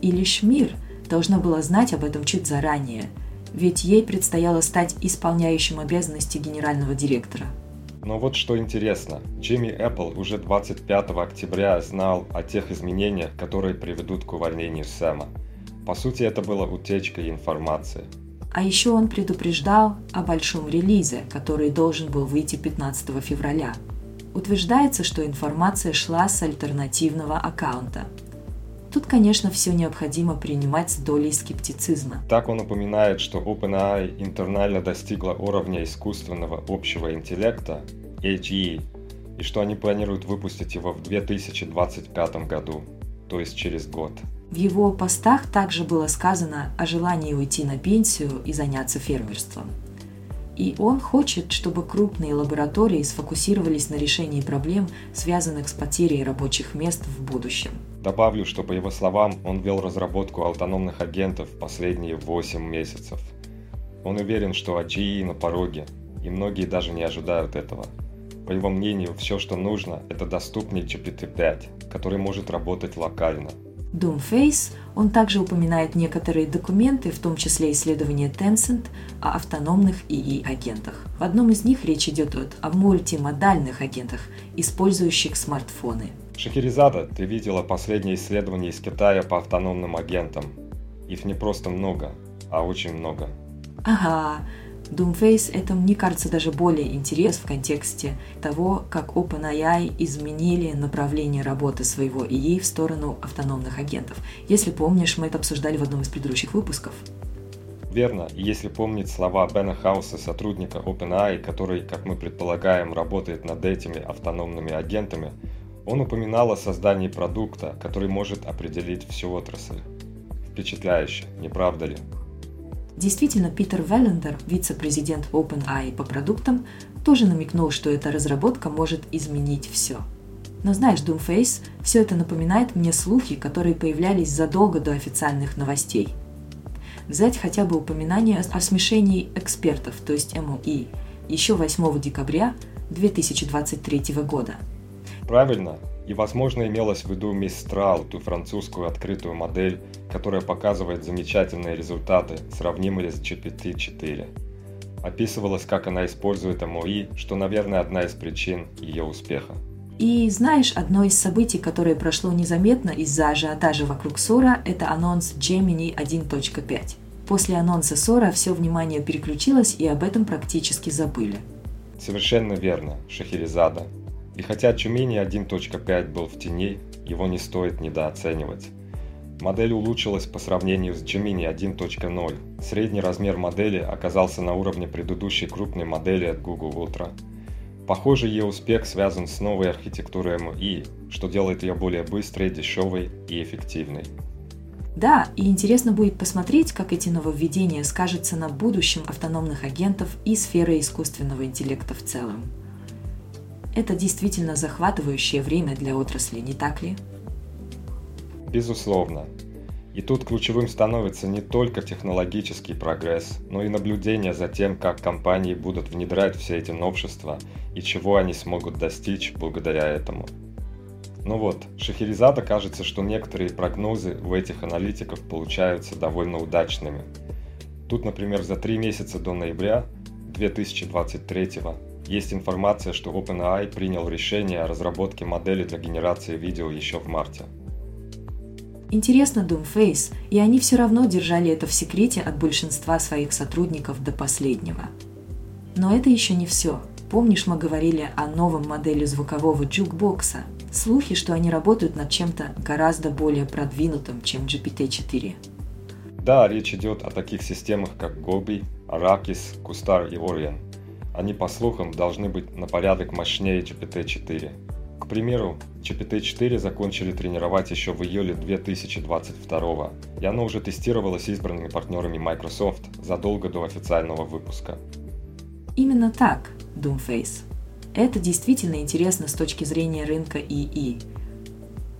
и лишь мир должна была знать об этом чуть заранее, ведь ей предстояло стать исполняющим обязанности генерального директора. Но вот что интересно, Джимми Эппл уже 25 октября знал о тех изменениях, которые приведут к увольнению Сэма. По сути, это была утечка информации – а еще он предупреждал о большом релизе, который должен был выйти 15 февраля. Утверждается, что информация шла с альтернативного аккаунта. Тут, конечно, все необходимо принимать с долей скептицизма. Так он упоминает, что OpenAI интернально достигла уровня искусственного общего интеллекта AGE, и что они планируют выпустить его в 2025 году, то есть через год. В его постах также было сказано о желании уйти на пенсию и заняться фермерством. И он хочет, чтобы крупные лаборатории сфокусировались на решении проблем, связанных с потерей рабочих мест в будущем. Добавлю, что по его словам он вел разработку автономных агентов последние 8 месяцев. Он уверен, что AGI на пороге, и многие даже не ожидают этого. По его мнению, все, что нужно, это доступный GPT-5, который может работать локально – Doomface, он также упоминает некоторые документы, в том числе исследования Tencent о автономных ИИ-агентах. В одном из них речь идет о мультимодальных агентах, использующих смартфоны. Шахерезада, ты видела последнее исследование из Китая по автономным агентам. Их не просто много, а очень много. Ага, Doomface это мне кажется даже более интерес в контексте того, как OpenAI изменили направление работы своего ИИ в сторону автономных агентов. Если помнишь, мы это обсуждали в одном из предыдущих выпусков. Верно, если помнить слова Бена Хауса, сотрудника OpenAI, который, как мы предполагаем, работает над этими автономными агентами, он упоминал о создании продукта, который может определить всю отрасль. Впечатляюще, не правда ли? Действительно, Питер Веллендер, вице-президент OpenAI по продуктам, тоже намекнул, что эта разработка может изменить все. Но знаешь, Doomface, все это напоминает мне слухи, которые появлялись задолго до официальных новостей – взять хотя бы упоминание о смешении экспертов, то есть МОИ, еще 8 декабря 2023 года. Правильно. И, возможно, имелось в виду Мистрал, ту французскую открытую модель, которая показывает замечательные результаты, сравнимые с GPT-4. Описывалось, как она использует МОИ, что, наверное, одна из причин ее успеха. И знаешь, одно из событий, которое прошло незаметно из-за ажиотажа вокруг Сора, это анонс Gemini 1.5. После анонса Сора все внимание переключилось и об этом практически забыли. Совершенно верно, Шахерезада. И хотя Gemini 1.5 был в тени, его не стоит недооценивать. Модель улучшилась по сравнению с Gemini 1.0. Средний размер модели оказался на уровне предыдущей крупной модели от Google Ultra – Похоже, ее успех связан с новой архитектурой МИ, что делает ее более быстрой, дешевой и эффективной. Да, и интересно будет посмотреть, как эти нововведения скажутся на будущем автономных агентов и сферы искусственного интеллекта в целом. Это действительно захватывающее время для отрасли, не так ли? Безусловно. И тут ключевым становится не только технологический прогресс, но и наблюдение за тем, как компании будут внедрять все эти новшества и чего они смогут достичь благодаря этому. Ну вот, Шахерезада кажется, что некоторые прогнозы у этих аналитиков получаются довольно удачными. Тут, например, за три месяца до ноября 2023 есть информация, что OpenAI принял решение о разработке модели для генерации видео еще в марте. Интересно Doomface, и они все равно держали это в секрете от большинства своих сотрудников до последнего. Но это еще не все. Помнишь, мы говорили о новом модели звукового джукбокса? Слухи, что они работают над чем-то гораздо более продвинутым, чем GPT-4. Да, речь идет о таких системах, как Gobi, Arrakis, Kustar и Orion. Они, по слухам, должны быть на порядок мощнее GPT-4 примеру, GPT-4 закончили тренировать еще в июле 2022 и оно уже тестировалось избранными партнерами Microsoft задолго до официального выпуска. Именно так, Doomface. Это действительно интересно с точки зрения рынка ИИ.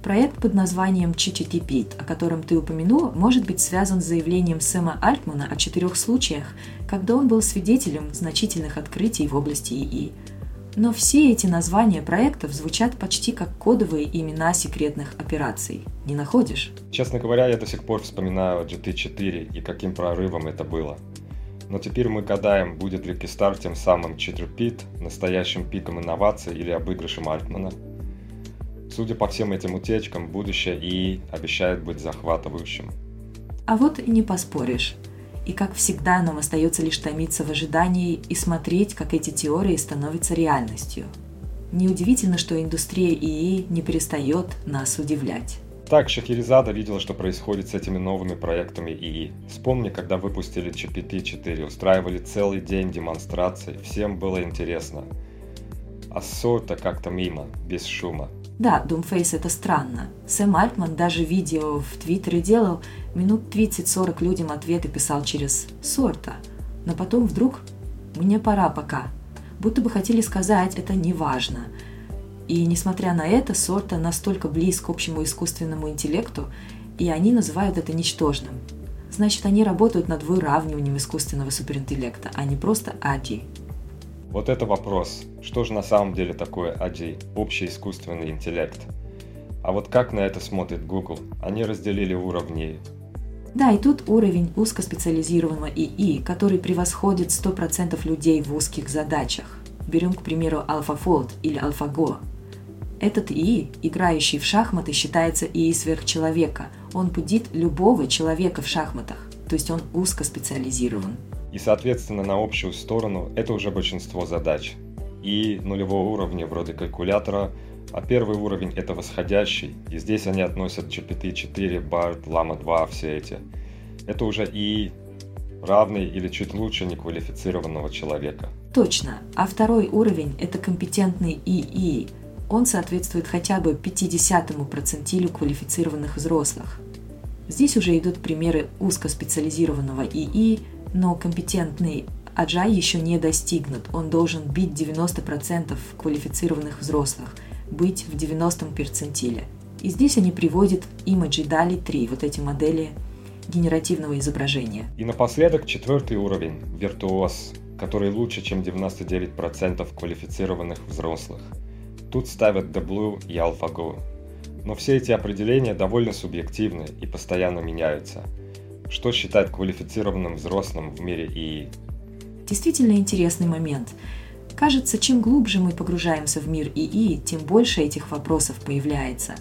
Проект под названием ChatGPT, о котором ты упомянул, может быть связан с заявлением Сэма Альтмана о четырех случаях, когда он был свидетелем значительных открытий в области ИИ – но все эти названия проектов звучат почти как кодовые имена секретных операций. Не находишь? Честно говоря, я до сих пор вспоминаю GT4 и каким прорывом это было. Но теперь мы гадаем, будет ли Кистар тем самым Читерпит, настоящим пиком инноваций или обыгрышем Альтмана. Судя по всем этим утечкам, будущее ИИ обещает быть захватывающим. А вот и не поспоришь. И как всегда нам остается лишь томиться в ожидании и смотреть, как эти теории становятся реальностью. Неудивительно, что индустрия ИИ не перестает нас удивлять. Так, Шахерезада видела, что происходит с этими новыми проектами ИИ. Вспомни, когда выпустили GPT-4, устраивали целый день демонстраций, всем было интересно. А сорта как-то мимо, без шума. Да, Doomface это странно. Сэм Альтман даже видео в Твиттере делал, минут 30-40 людям ответы писал через сорта. Но потом вдруг «мне пора пока». Будто бы хотели сказать «это не важно». И несмотря на это, сорта настолько близк к общему искусственному интеллекту, и они называют это ничтожным. Значит, они работают над выравниванием искусственного суперинтеллекта, а не просто AGI. Вот это вопрос. Что же на самом деле такое AGI, общий искусственный интеллект? А вот как на это смотрит Google? Они разделили уровни. Да, и тут уровень узкоспециализированного ИИ, который превосходит 100% людей в узких задачах. Берем, к примеру, AlphaFold или AlphaGo. Этот ИИ, играющий в шахматы, считается ИИ сверхчеловека. Он будит любого человека в шахматах, то есть он узкоспециализирован. И, соответственно, на общую сторону это уже большинство задач. И нулевого уровня вроде калькулятора, а первый уровень это восходящий, и здесь они относят GPT-4, BART, Llama 2, все эти. Это уже и равный или чуть лучше неквалифицированного человека. Точно. А второй уровень – это компетентный ИИ. Он соответствует хотя бы 50-му процентилю квалифицированных взрослых. Здесь уже идут примеры узкоспециализированного ИИ, но компетентный Аджай еще не достигнут. Он должен бить 90% квалифицированных взрослых, быть в 90-м перцентиле. И здесь они приводят Imagy DALI 3, вот эти модели генеративного изображения. И напоследок четвертый уровень – виртуоз, который лучше, чем 99% квалифицированных взрослых. Тут ставят The Blue и AlphaGo. Но все эти определения довольно субъективны и постоянно меняются. Что считать квалифицированным взрослым в мире ИИ? Действительно интересный момент. Кажется, чем глубже мы погружаемся в мир ИИ, тем больше этих вопросов появляется.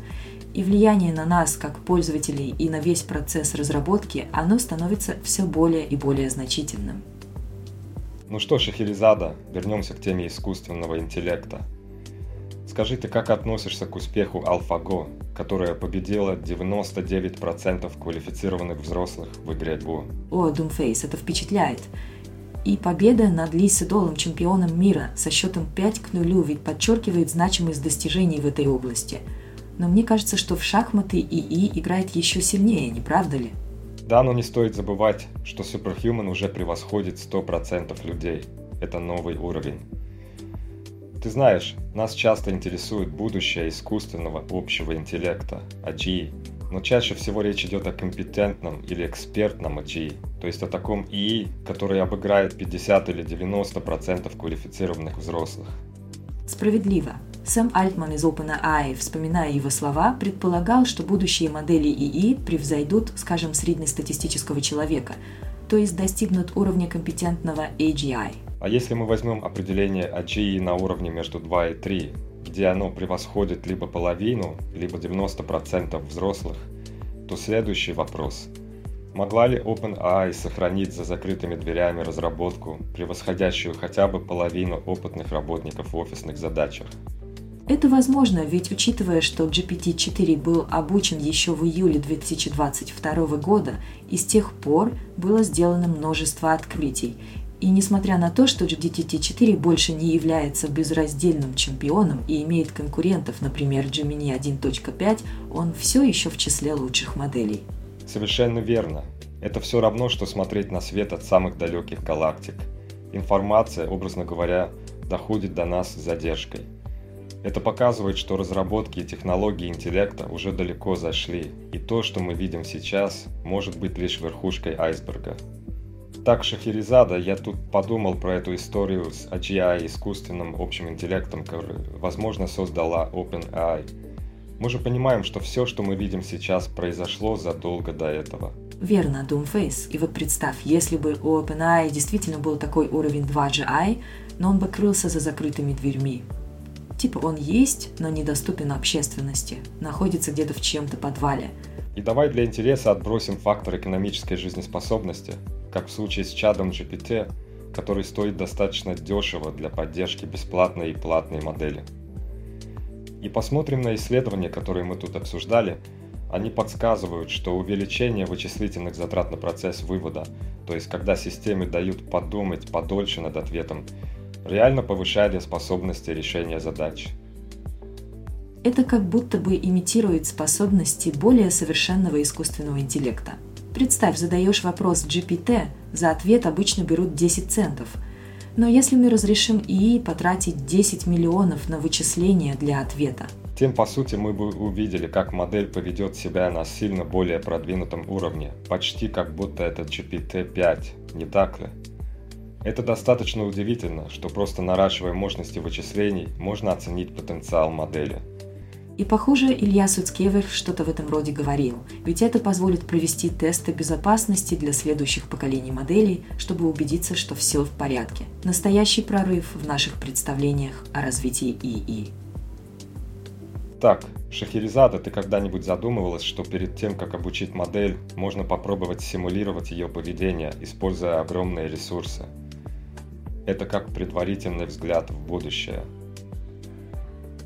И влияние на нас, как пользователей, и на весь процесс разработки, оно становится все более и более значительным. Ну что, Шахерезада, вернемся к теме искусственного интеллекта. Скажи, ты как относишься к успеху AlphaGo, которая победила 99% квалифицированных взрослых в игре Go? О, Doomface, это впечатляет. И победа над Ли Седолом, чемпионом мира, со счетом 5 к 0, ведь подчеркивает значимость достижений в этой области. Но мне кажется, что в шахматы ИИ играет еще сильнее, не правда ли? Да, но не стоит забывать, что Superhuman уже превосходит 100% людей. Это новый уровень. Ты знаешь, нас часто интересует будущее искусственного общего интеллекта, AGI, но чаще всего речь идет о компетентном или экспертном AGI, то есть о таком ИИ, который обыграет 50 или 90% квалифицированных взрослых. Справедливо. Сэм Альтман из OpenAI, вспоминая его слова, предполагал, что будущие модели ИИ превзойдут, скажем, среднестатистического человека, то есть достигнут уровня компетентного AGI. А если мы возьмем определение AGI на уровне между 2 и 3, где оно превосходит либо половину, либо 90% взрослых, то следующий вопрос. Могла ли OpenAI сохранить за закрытыми дверями разработку, превосходящую хотя бы половину опытных работников в офисных задачах? Это возможно, ведь учитывая, что GPT-4 был обучен еще в июле 2022 года, и с тех пор было сделано множество открытий, и несмотря на то, что GPT-4 больше не является безраздельным чемпионом и имеет конкурентов, например, Gemini 1.5, он все еще в числе лучших моделей. Совершенно верно. Это все равно, что смотреть на свет от самых далеких галактик. Информация, образно говоря, доходит до нас с задержкой. Это показывает, что разработки и технологии интеллекта уже далеко зашли, и то, что мы видим сейчас, может быть лишь верхушкой айсберга. Так, Шахерезада, я тут подумал про эту историю с AGI, искусственным общим интеллектом, который, возможно, создала OpenAI. Мы же понимаем, что все, что мы видим сейчас, произошло задолго до этого. Верно, Doomface. И вот представь, если бы у OpenAI действительно был такой уровень 2GI, но он бы крылся за закрытыми дверьми. Типа он есть, но недоступен общественности, находится где-то в чем-то подвале. И давай для интереса отбросим фактор экономической жизнеспособности – как в случае с чадом GPT, который стоит достаточно дешево для поддержки бесплатной и платной модели. И посмотрим на исследования, которые мы тут обсуждали. Они подсказывают, что увеличение вычислительных затрат на процесс вывода, то есть когда системе дают подумать подольше над ответом, реально повышает способности решения задач. Это как будто бы имитирует способности более совершенного искусственного интеллекта – Представь, задаешь вопрос GPT, за ответ обычно берут 10 центов. Но если мы разрешим ИИ потратить 10 миллионов на вычисление для ответа, тем, по сути, мы бы увидели, как модель поведет себя на сильно более продвинутом уровне, почти как будто это GPT-5, не так ли? Это достаточно удивительно, что просто наращивая мощности вычислений, можно оценить потенциал модели – и похоже, Илья Суцкевер что-то в этом роде говорил, ведь это позволит провести тесты безопасности для следующих поколений моделей, чтобы убедиться, что все в порядке. Настоящий прорыв в наших представлениях о развитии ИИ. Так, Шахерезада, ты когда-нибудь задумывалась, что перед тем, как обучить модель, можно попробовать симулировать ее поведение, используя огромные ресурсы? Это как предварительный взгляд в будущее –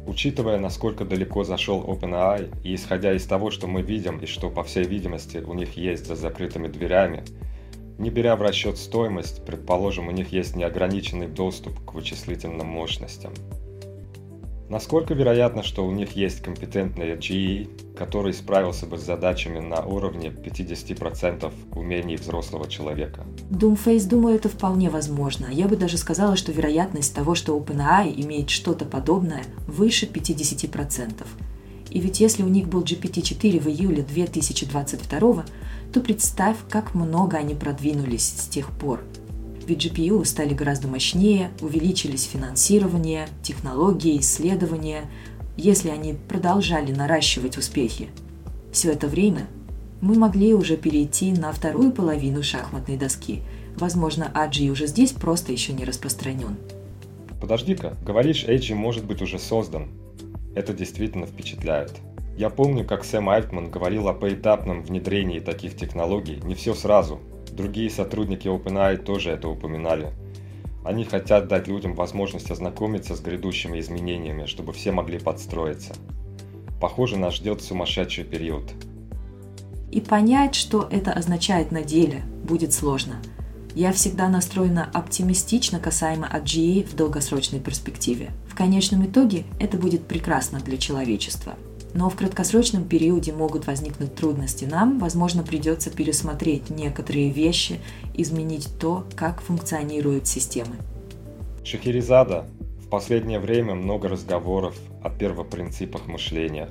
Учитывая, насколько далеко зашел OpenAI, и исходя из того, что мы видим и что, по всей видимости, у них есть за закрытыми дверями, Не беря в расчет стоимость, предположим, у них есть неограниченный доступ к вычислительным мощностям. Насколько вероятно, что у них есть компетентный GE, который справился бы с задачами на уровне 50% умений взрослого человека? Doomface, думаю, это вполне возможно. Я бы даже сказала, что вероятность того, что OpenAI имеет что-то подобное, выше 50%. И ведь если у них был GPT-4 в июле 2022, то представь, как много они продвинулись с тех пор – ведь стали гораздо мощнее, увеличились финансирование, технологии, исследования, если они продолжали наращивать успехи. Все это время мы могли уже перейти на вторую половину шахматной доски. Возможно, AGI уже здесь просто еще не распространен. Подожди-ка, говоришь, AGI может быть уже создан. Это действительно впечатляет. Я помню, как Сэм Альтман говорил о поэтапном внедрении таких технологий, не все сразу, Другие сотрудники OpenAI тоже это упоминали. Они хотят дать людям возможность ознакомиться с грядущими изменениями, чтобы все могли подстроиться. Похоже, нас ждет сумасшедший период. И понять, что это означает на деле, будет сложно. Я всегда настроена оптимистично касаемо AGE в долгосрочной перспективе. В конечном итоге это будет прекрасно для человечества – но в краткосрочном периоде могут возникнуть трудности. Нам, возможно, придется пересмотреть некоторые вещи, изменить то, как функционируют системы. Шахерезада. В последнее время много разговоров о первопринципах мышления.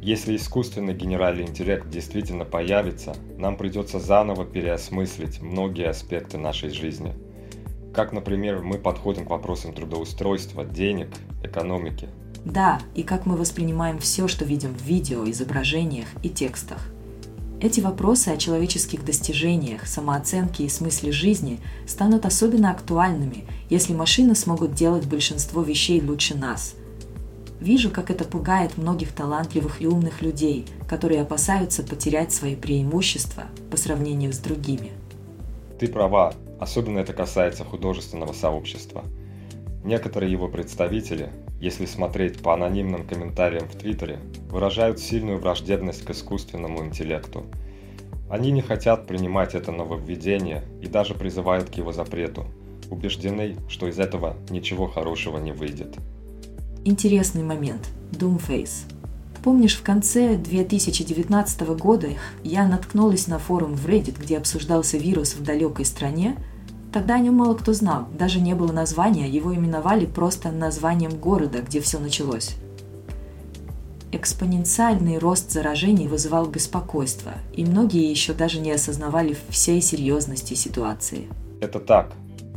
Если искусственный генеральный интеллект действительно появится, нам придется заново переосмыслить многие аспекты нашей жизни. Как, например, мы подходим к вопросам трудоустройства, денег, экономики – да, и как мы воспринимаем все, что видим в видео, изображениях и текстах. Эти вопросы о человеческих достижениях, самооценке и смысле жизни станут особенно актуальными, если машины смогут делать большинство вещей лучше нас. Вижу, как это пугает многих талантливых и умных людей, которые опасаются потерять свои преимущества по сравнению с другими. Ты права, особенно это касается художественного сообщества. Некоторые его представители если смотреть по анонимным комментариям в Твиттере, выражают сильную враждебность к искусственному интеллекту. Они не хотят принимать это нововведение и даже призывают к его запрету, убеждены, что из этого ничего хорошего не выйдет. Интересный момент. Doomface. Помнишь, в конце 2019 года я наткнулась на форум в Reddit, где обсуждался вирус в далекой стране, Тогда о нем мало кто знал, даже не было названия, его именовали просто названием города, где все началось. Экспоненциальный рост заражений вызывал беспокойство, и многие еще даже не осознавали всей серьезности ситуации. Это так.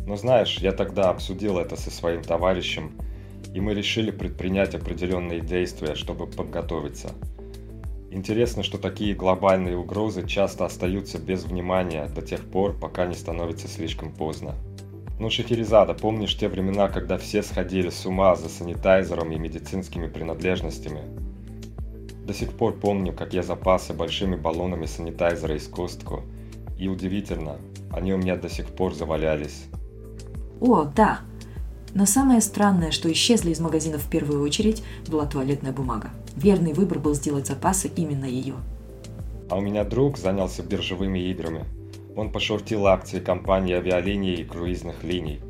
Но знаешь, я тогда обсудил это со своим товарищем, и мы решили предпринять определенные действия, чтобы подготовиться – Интересно, что такие глобальные угрозы часто остаются без внимания до тех пор, пока не становится слишком поздно. Ну, Шахерезада, помнишь те времена, когда все сходили с ума за санитайзером и медицинскими принадлежностями? До сих пор помню, как я запасы большими баллонами санитайзера из Костко. И удивительно, они у меня до сих пор завалялись. О, да. Но самое странное, что исчезли из магазинов в первую очередь, была туалетная бумага. Верный выбор был сделать запасы именно ее. А у меня друг занялся биржевыми играми. Он пошортил акции компаний авиалиний и круизных линий.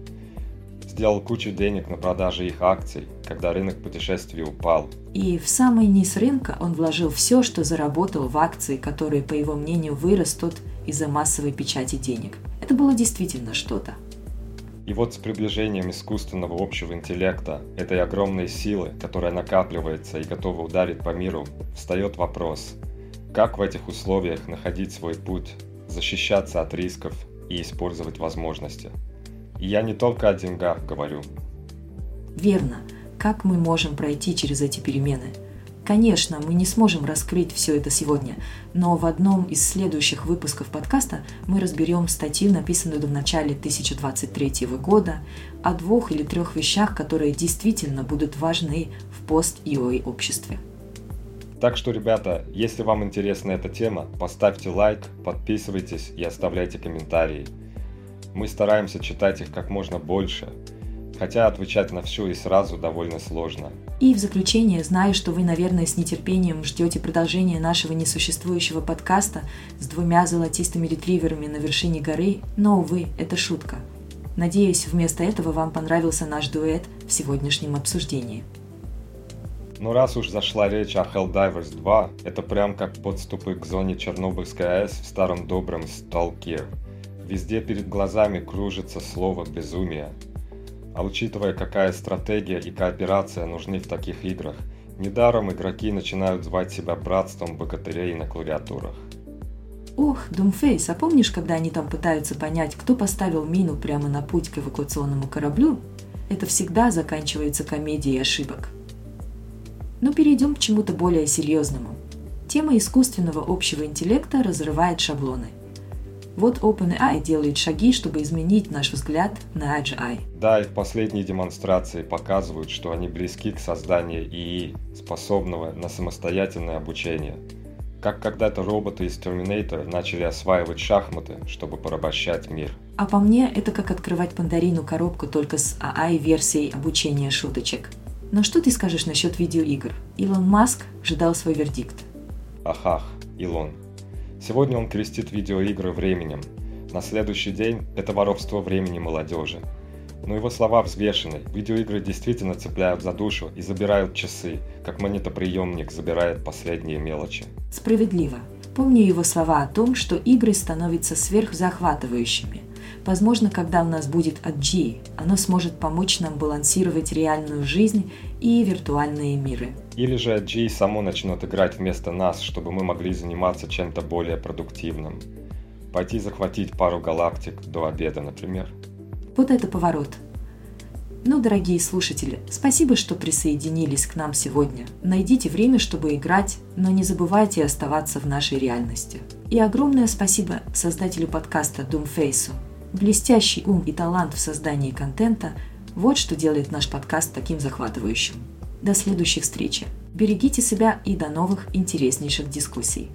Сделал кучу денег на продаже их акций, когда рынок путешествий упал. И в самый низ рынка он вложил все, что заработал в акции, которые, по его мнению, вырастут из-за массовой печати денег. Это было действительно что-то. И вот с приближением искусственного общего интеллекта, этой огромной силы, которая накапливается и готова ударить по миру, встает вопрос, как в этих условиях находить свой путь, защищаться от рисков и использовать возможности. И я не только о деньгах говорю. Верно. Как мы можем пройти через эти перемены – Конечно, мы не сможем раскрыть все это сегодня, но в одном из следующих выпусков подкаста мы разберем статью, написанную в начале 2023 года, о двух или трех вещах, которые действительно будут важны в пост-EOA обществе. Так что, ребята, если вам интересна эта тема, поставьте лайк, подписывайтесь и оставляйте комментарии. Мы стараемся читать их как можно больше, Хотя отвечать на все и сразу довольно сложно. И в заключение, знаю, что вы, наверное, с нетерпением ждете продолжения нашего несуществующего подкаста с двумя золотистыми ретриверами на вершине горы, но, увы, это шутка. Надеюсь, вместо этого вам понравился наш дуэт в сегодняшнем обсуждении. Ну раз уж зашла речь о Helldivers 2, это прям как подступы к зоне Чернобыльской АЭС в старом добром Stalker. Везде перед глазами кружится слово «безумие». А учитывая, какая стратегия и кооперация нужны в таких играх, недаром игроки начинают звать себя братством богатырей на клавиатурах. Ох, Думфейс, а помнишь, когда они там пытаются понять, кто поставил мину прямо на путь к эвакуационному кораблю? Это всегда заканчивается комедией ошибок. Но перейдем к чему-то более серьезному. Тема искусственного общего интеллекта разрывает шаблоны. Вот OpenAI делает шаги, чтобы изменить наш взгляд на AGI. Да, их последние демонстрации показывают, что они близки к созданию ИИ, способного на самостоятельное обучение – как когда-то роботы из Терминатора начали осваивать шахматы, чтобы порабощать мир. А по мне, это как открывать пандарину коробку только с AI-версией обучения шуточек. Но что ты скажешь насчет видеоигр? Илон Маск ждал свой вердикт. Ахах, Илон. Сегодня он крестит видеоигры временем. На следующий день это воровство времени молодежи. Но его слова взвешены. Видеоигры действительно цепляют за душу и забирают часы, как монетоприемник забирает последние мелочи. Справедливо. Помню его слова о том, что игры становятся сверхзахватывающими. Возможно, когда у нас будет AG, оно сможет помочь нам балансировать реальную жизнь и виртуальные миры. Или же AG само начнет играть вместо нас, чтобы мы могли заниматься чем-то более продуктивным. Пойти захватить пару галактик до обеда, например. Вот это поворот. Ну, дорогие слушатели, спасибо, что присоединились к нам сегодня. Найдите время, чтобы играть, но не забывайте оставаться в нашей реальности. И огромное спасибо создателю подкаста Doomface. Блестящий ум и талант в создании контента – вот что делает наш подкаст таким захватывающим. До следующих встреч. Берегите себя и до новых интереснейших дискуссий.